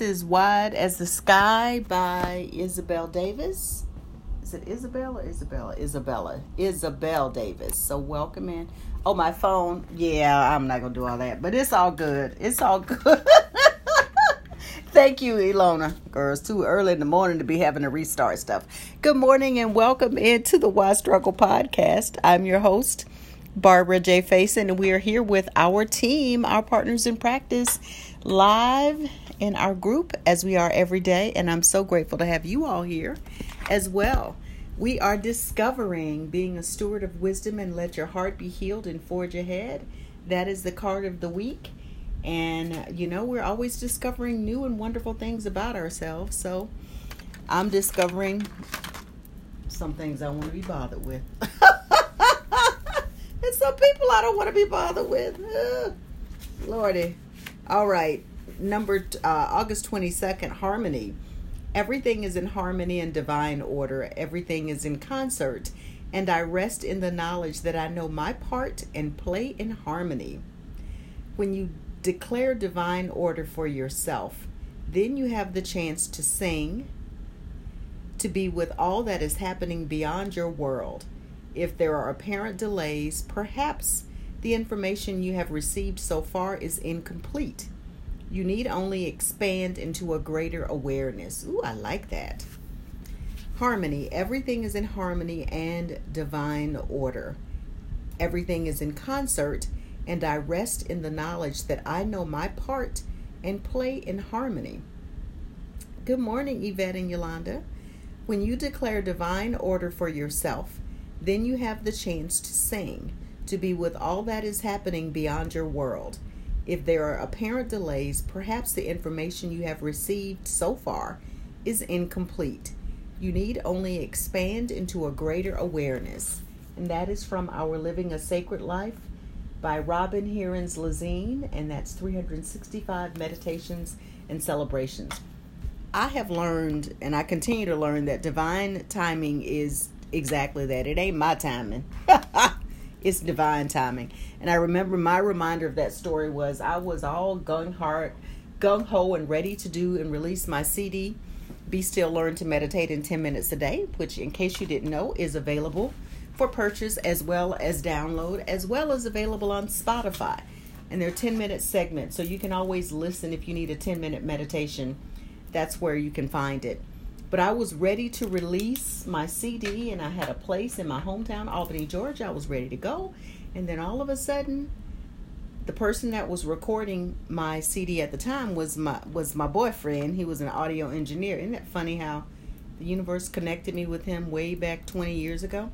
This is Wide as the Sky by Isabel Davis. Is it Isabel or Isabella? Isabella. Isabel Davis. So welcome in. Oh, my phone. Yeah, I'm not going to do all that, but it's all good. It's all good. Thank you, Ilona. Girls, too early in the morning to be having to restart stuff. Good morning and welcome into the Why Struggle podcast. I'm your host, Barbara J. Faison, and we are here with our team, our partners in practice, live in our group as we are every day. And I'm so grateful to have you all here as well. We are discovering being a steward of wisdom and let your heart be healed and forge ahead. That is the card of the week. And, you know, we're always discovering new and wonderful things about ourselves. So I'm discovering some things I want to be bothered with. and some people I don't want to be bothered with. Ugh. Lordy. All right. Number uh, August 22nd, harmony. Everything is in harmony and divine order. Everything is in concert. And I rest in the knowledge that I know my part and play in harmony. When you declare divine order for yourself, then you have the chance to sing, to be with all that is happening beyond your world. If there are apparent delays, perhaps the information you have received so far is incomplete. You need only expand into a greater awareness. Ooh, I like that. Harmony. Everything is in harmony and divine order. Everything is in concert, and I rest in the knowledge that I know my part and play in harmony. Good morning, Yvette and Yolanda. When you declare divine order for yourself, then you have the chance to sing, to be with all that is happening beyond your world. If there are apparent delays, perhaps the information you have received so far is incomplete. You need only expand into a greater awareness. And that is from Our Living a Sacred Life by Robin Heerens Lysne, and that's 365 meditations and celebrations. I have learned, and I continue to learn, that divine timing is exactly that. It ain't my timing. it's divine timing. And I remember my reminder of that story was I was all gung hard, gung ho, and ready to do and release my CD. Be still, learn to meditate in 10 minutes a day, which, in case you didn't know, is available for purchase as well as download, as well as available on Spotify. And they're 10 minute segments, so you can always listen if you need a 10 minute meditation. That's where you can find it. But I was ready to release my CD, and I had a place in my hometown, Albany, Georgia. I was ready to go. And then all of a sudden, the person that was recording my CD at the time was my was my boyfriend. He was an audio engineer. Isn't that funny how the universe connected me with him way back 20 years ago?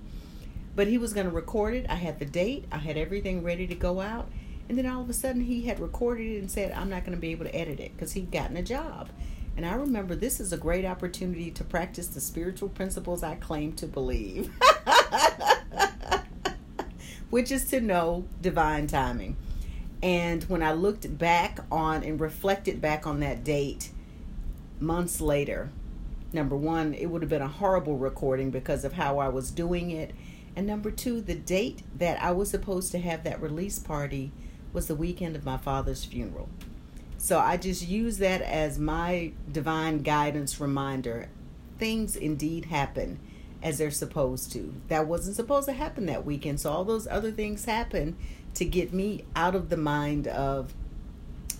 But he was going to record it. I had the date. I had everything ready to go out. And then all of a sudden he had recorded it and said, "I'm not going to be able to edit it because he'd gotten a job." And I remember this is a great opportunity to practice the spiritual principles I claim to believe, which is to know divine timing. And when I looked back on and reflected back on that date months later, number one, it would have been a horrible recording because of how I was doing it. And number two, the date that I was supposed to have that release party was the weekend of my father's funeral. So I just use that as my divine guidance reminder. Things indeed happen as they're supposed to. That wasn't supposed to happen that weekend. So all those other things happen to get me out of the mind of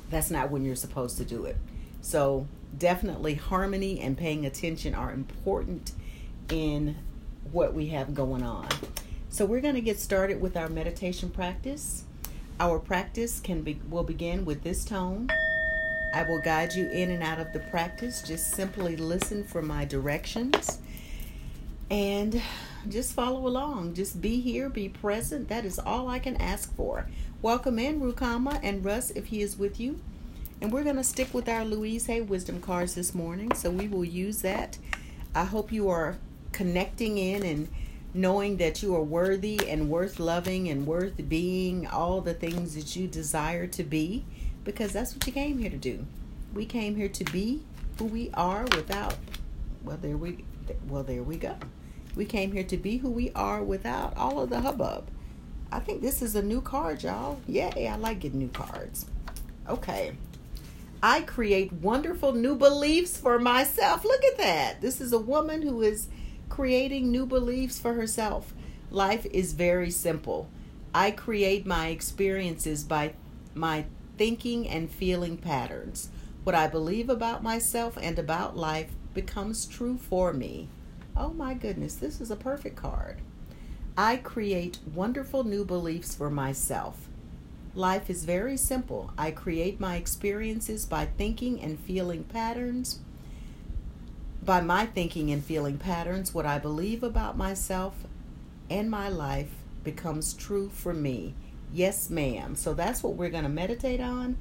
that's not when you're supposed to do it. So definitely harmony and paying attention are important in what we have going on. So we're going to get started with our meditation practice. Our practice can be will begin with this tone. I will guide you in and out of the practice. Just simply listen for my directions and just follow along. Just be here, be present. That is all I can ask for. Welcome in, Rukama and Russ, if he is with you. And we're going to stick with our Louise Hay wisdom cards this morning, so we will use that. I hope you are connecting in and knowing that you are worthy and worth loving and worth being all the things that you desire to be because that's what you came here to do. We came here to be who we are without well there we well there we go. We came here to be who we are without all of the hubbub. I think this is a new card, y'all. Yay, I like getting new cards. Okay. I create wonderful new beliefs for myself. Look at that. This is a woman who is creating new beliefs for herself. Life is very simple. I create my experiences by my thinking and feeling patterns. What I believe about myself and about life becomes true for me. Oh my goodness, this is a perfect card. I create wonderful new beliefs for myself. Life is very simple. I create my experiences by thinking and feeling patterns. By my thinking and feeling patterns, what I believe about myself and my life becomes true for me. Yes, ma'am. So that's what we're going to meditate on.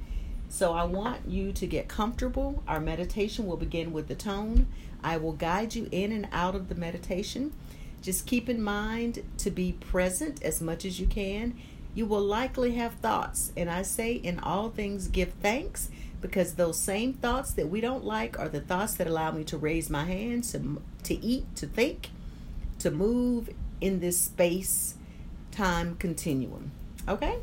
So I want you to get comfortable. Our meditation will begin with the tone. I will guide you in and out of the meditation. Just keep in mind to be present as much as you can. You will likely have thoughts, and I say in all things give thanks because those same thoughts that we don't like are the thoughts that allow me to raise my hands, to, to eat, to think, to move in this space time continuum. Okay?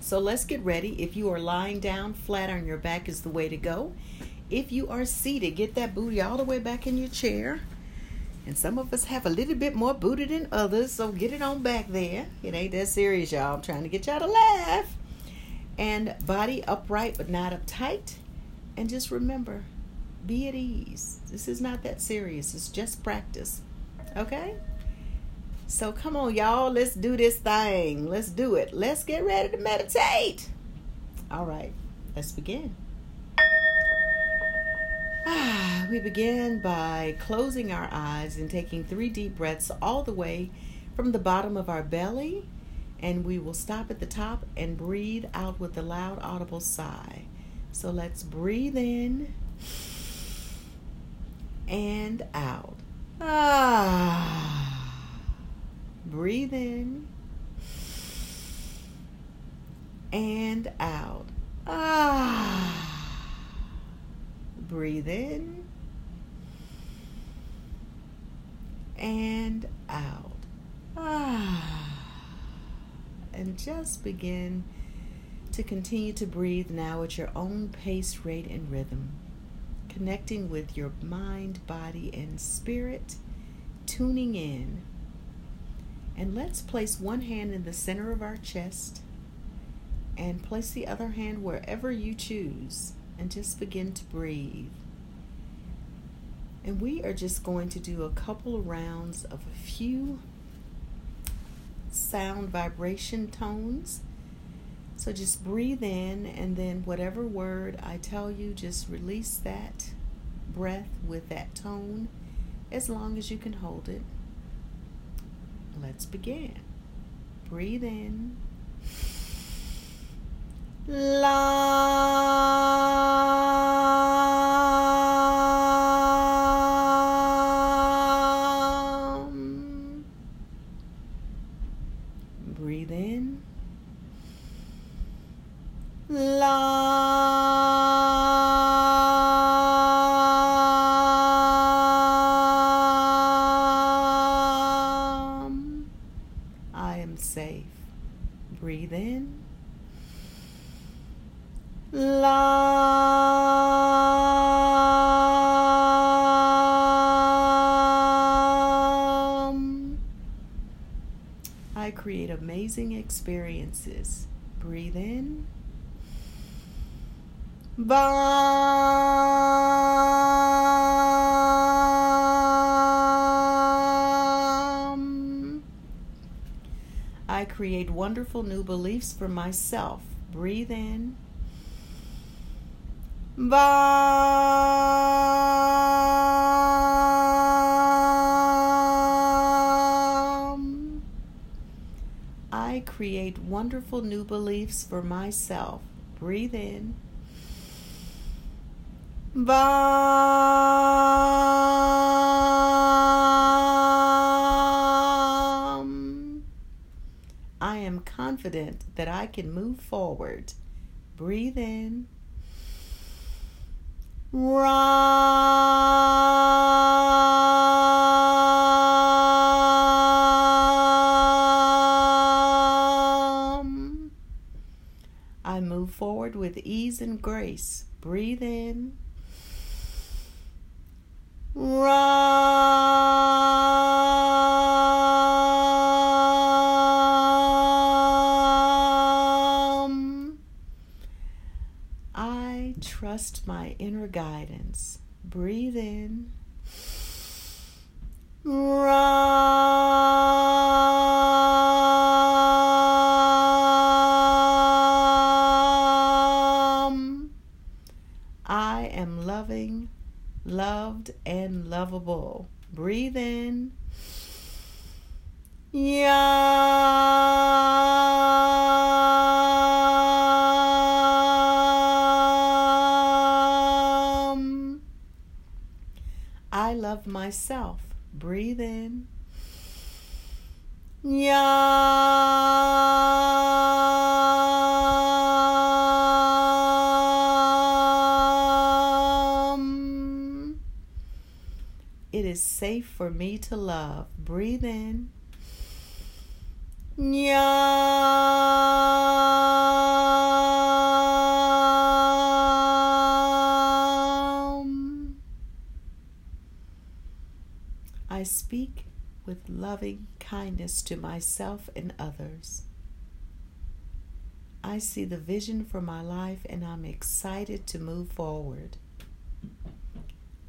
So let's get ready. If you are lying down flat on your back is the way to go. If you are seated, get that booty all the way back in your chair. And some of us have a little bit more booty than others, so get it on back there. It ain't that serious, y'all. I'm trying to get y'all to laugh. And body upright but not uptight. And just remember, be at ease. This is not that serious, it's just practice. Okay? So come on, y'all. Let's do this thing. Let's do it. Let's get ready to meditate. All right, let's begin. Ah, we begin by closing our eyes and taking three deep breaths all the way from the bottom of our belly. And we will stop at the top and breathe out with a loud, audible sigh. So let's breathe in and out. Ah. Breathe in and out. Ah. Breathe in and out. Ah. And just begin to continue to breathe now at your own pace, rate, and rhythm, connecting with your mind, body, and spirit, tuning in. And let's place one hand in the center of our chest and place the other hand wherever you choose and just begin to breathe. And we are just going to do a couple of rounds of a few sound vibration tones. So just breathe in, and then whatever word I tell you, just release that breath with that tone as long as you can hold it. Let's begin. Breathe in. La. Amazing experiences. Breathe in. Bum. Create wonderful new beliefs for myself. Breathe in. Bum. create wonderful new beliefs for myself. Breathe in. Bum. Confident that I can move forward. Breathe in. Ram. I move forward with ease and grace. Breathe in. Ram. Trust my inner guidance. Breathe in. Ram. I am loving, loved, and lovable. Breathe in. Yum. Love myself. Breathe in. Yum. It is safe for me to love. Breathe in. Yum. I speak with loving kindness to myself and others. I see the vision for my life and I'm excited to move forward.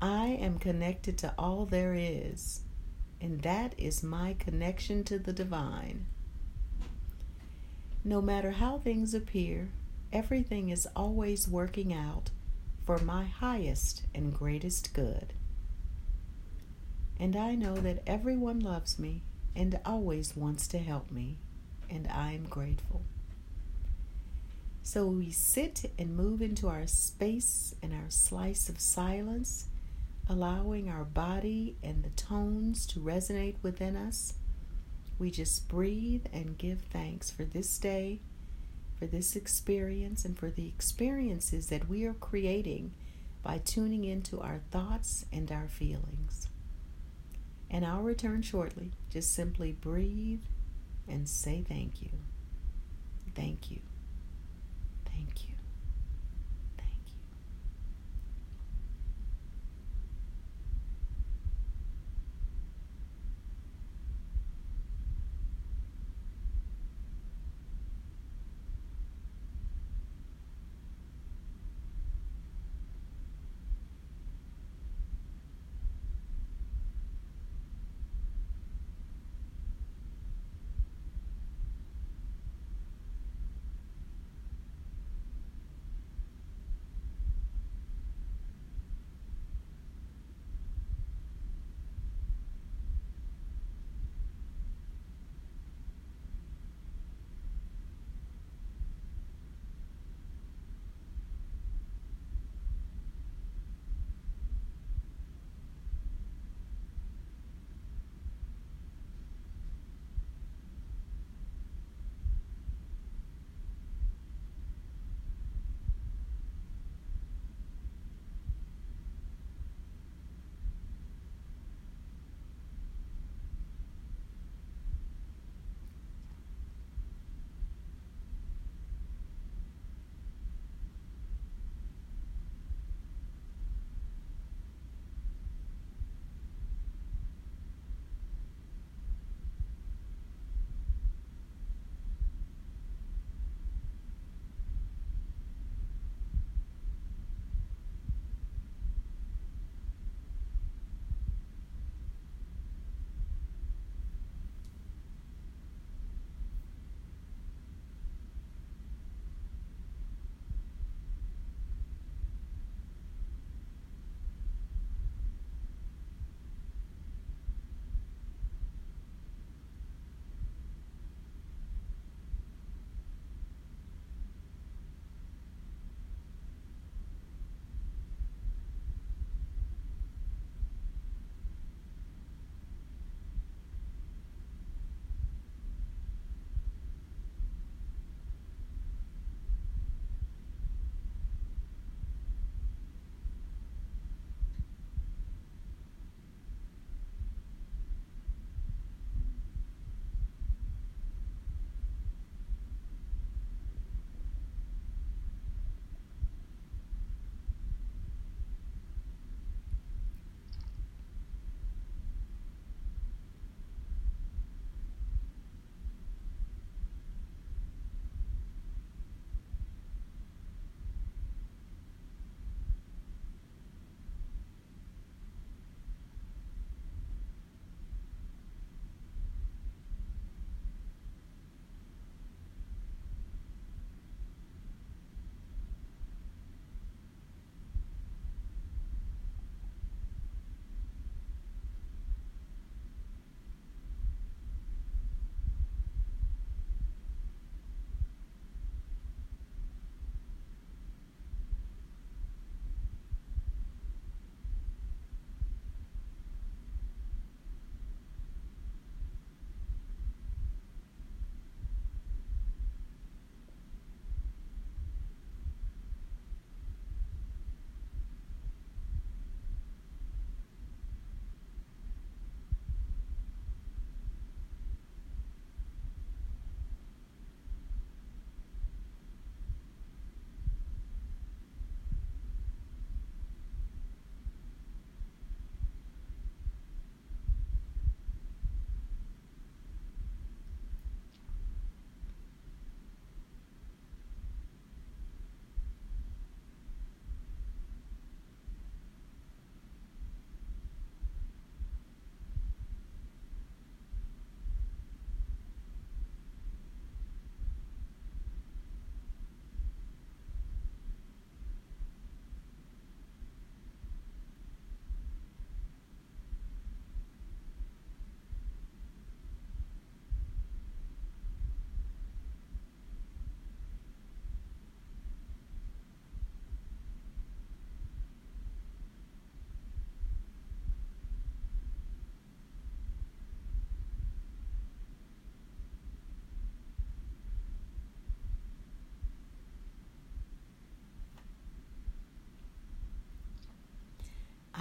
I am connected to all there is, and that is my connection to the divine. No matter how things appear, everything is always working out for my highest and greatest good. And I know that everyone loves me and always wants to help me, and I am grateful. So we sit and move into our space and our slice of silence, allowing our body and the tones to resonate within us. We just breathe and give thanks for this day, for this experience, and for the experiences that we are creating by tuning into our thoughts and our feelings. And I'll return shortly. Just simply breathe and say thank you. Thank you. Thank you.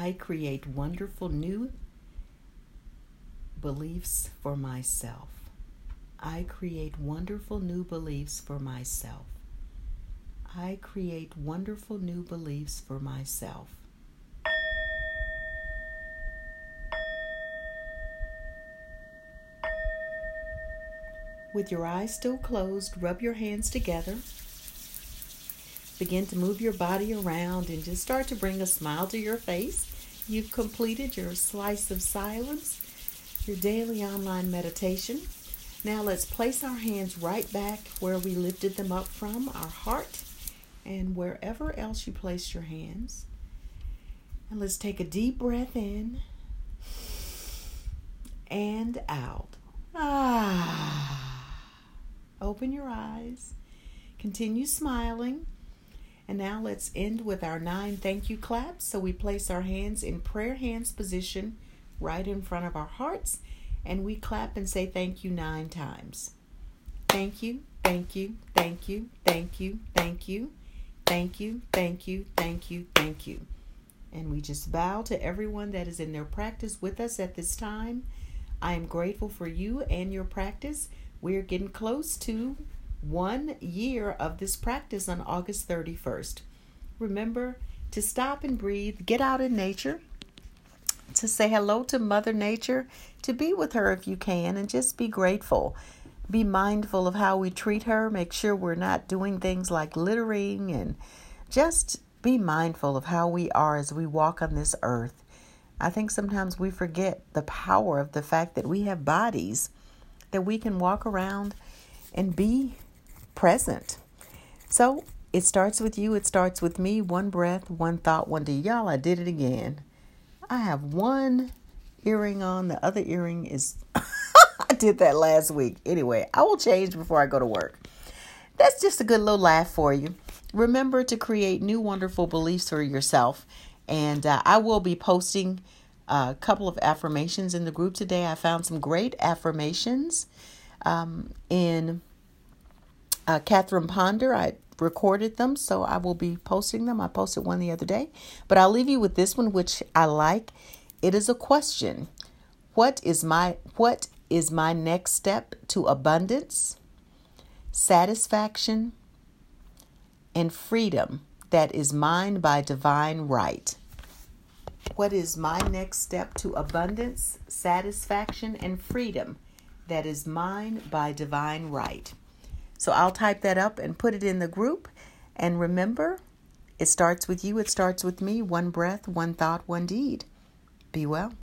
I create wonderful new beliefs for myself. I create wonderful new beliefs for myself. I create wonderful new beliefs for myself. With your eyes still closed, rub your hands together. Begin to move your body around and just start to bring a smile to your face. You've completed your slice of silence, your daily online meditation. Now let's place our hands right back where we lifted them up from, our heart, and wherever else you place your hands. And let's take a deep breath in and out. Ah. Open your eyes. Continue smiling. And now let's end with our nine thank you claps. So we place our hands in prayer hands position right in front of our hearts and we clap and say thank you nine times. Thank you, thank you, thank you, thank you, thank you, thank you, thank you, thank you, thank you. And we just bow to everyone that is in their practice with us at this time. I am grateful for you and your practice. We're getting close to one year of this practice on August 31st. Remember to stop and breathe, get out in nature, to say hello to Mother Nature, to be with her if you can, and just be grateful. Be mindful of how we treat her. Make sure we're not doing things like littering, and just be mindful of how we are as we walk on this earth. I think sometimes we forget the power of the fact that we have bodies that we can walk around and be present. So it starts with you, it starts with me. One breath, one thought, one day. Y'all, I did it again. I have one earring on, the other earring is. I did that last week. Anyway, I will change before I go to work. That's just a good little laugh for you. Remember to create new wonderful beliefs for yourself. And uh, I will be posting a couple of affirmations in the group today. I found some great affirmations um, in uh, Catherine Ponder. I recorded them, so I will be posting them. I posted one the other day, but I'll leave you with this one, which I like. It is a question: What is my what is my next step to abundance, satisfaction, and freedom that is mine by divine right? What is my next step to abundance, satisfaction, and freedom that is mine by divine right? So I'll type that up and put it in the group. And remember, it starts with you, it starts with me. One breath, one thought, one deed. Be well.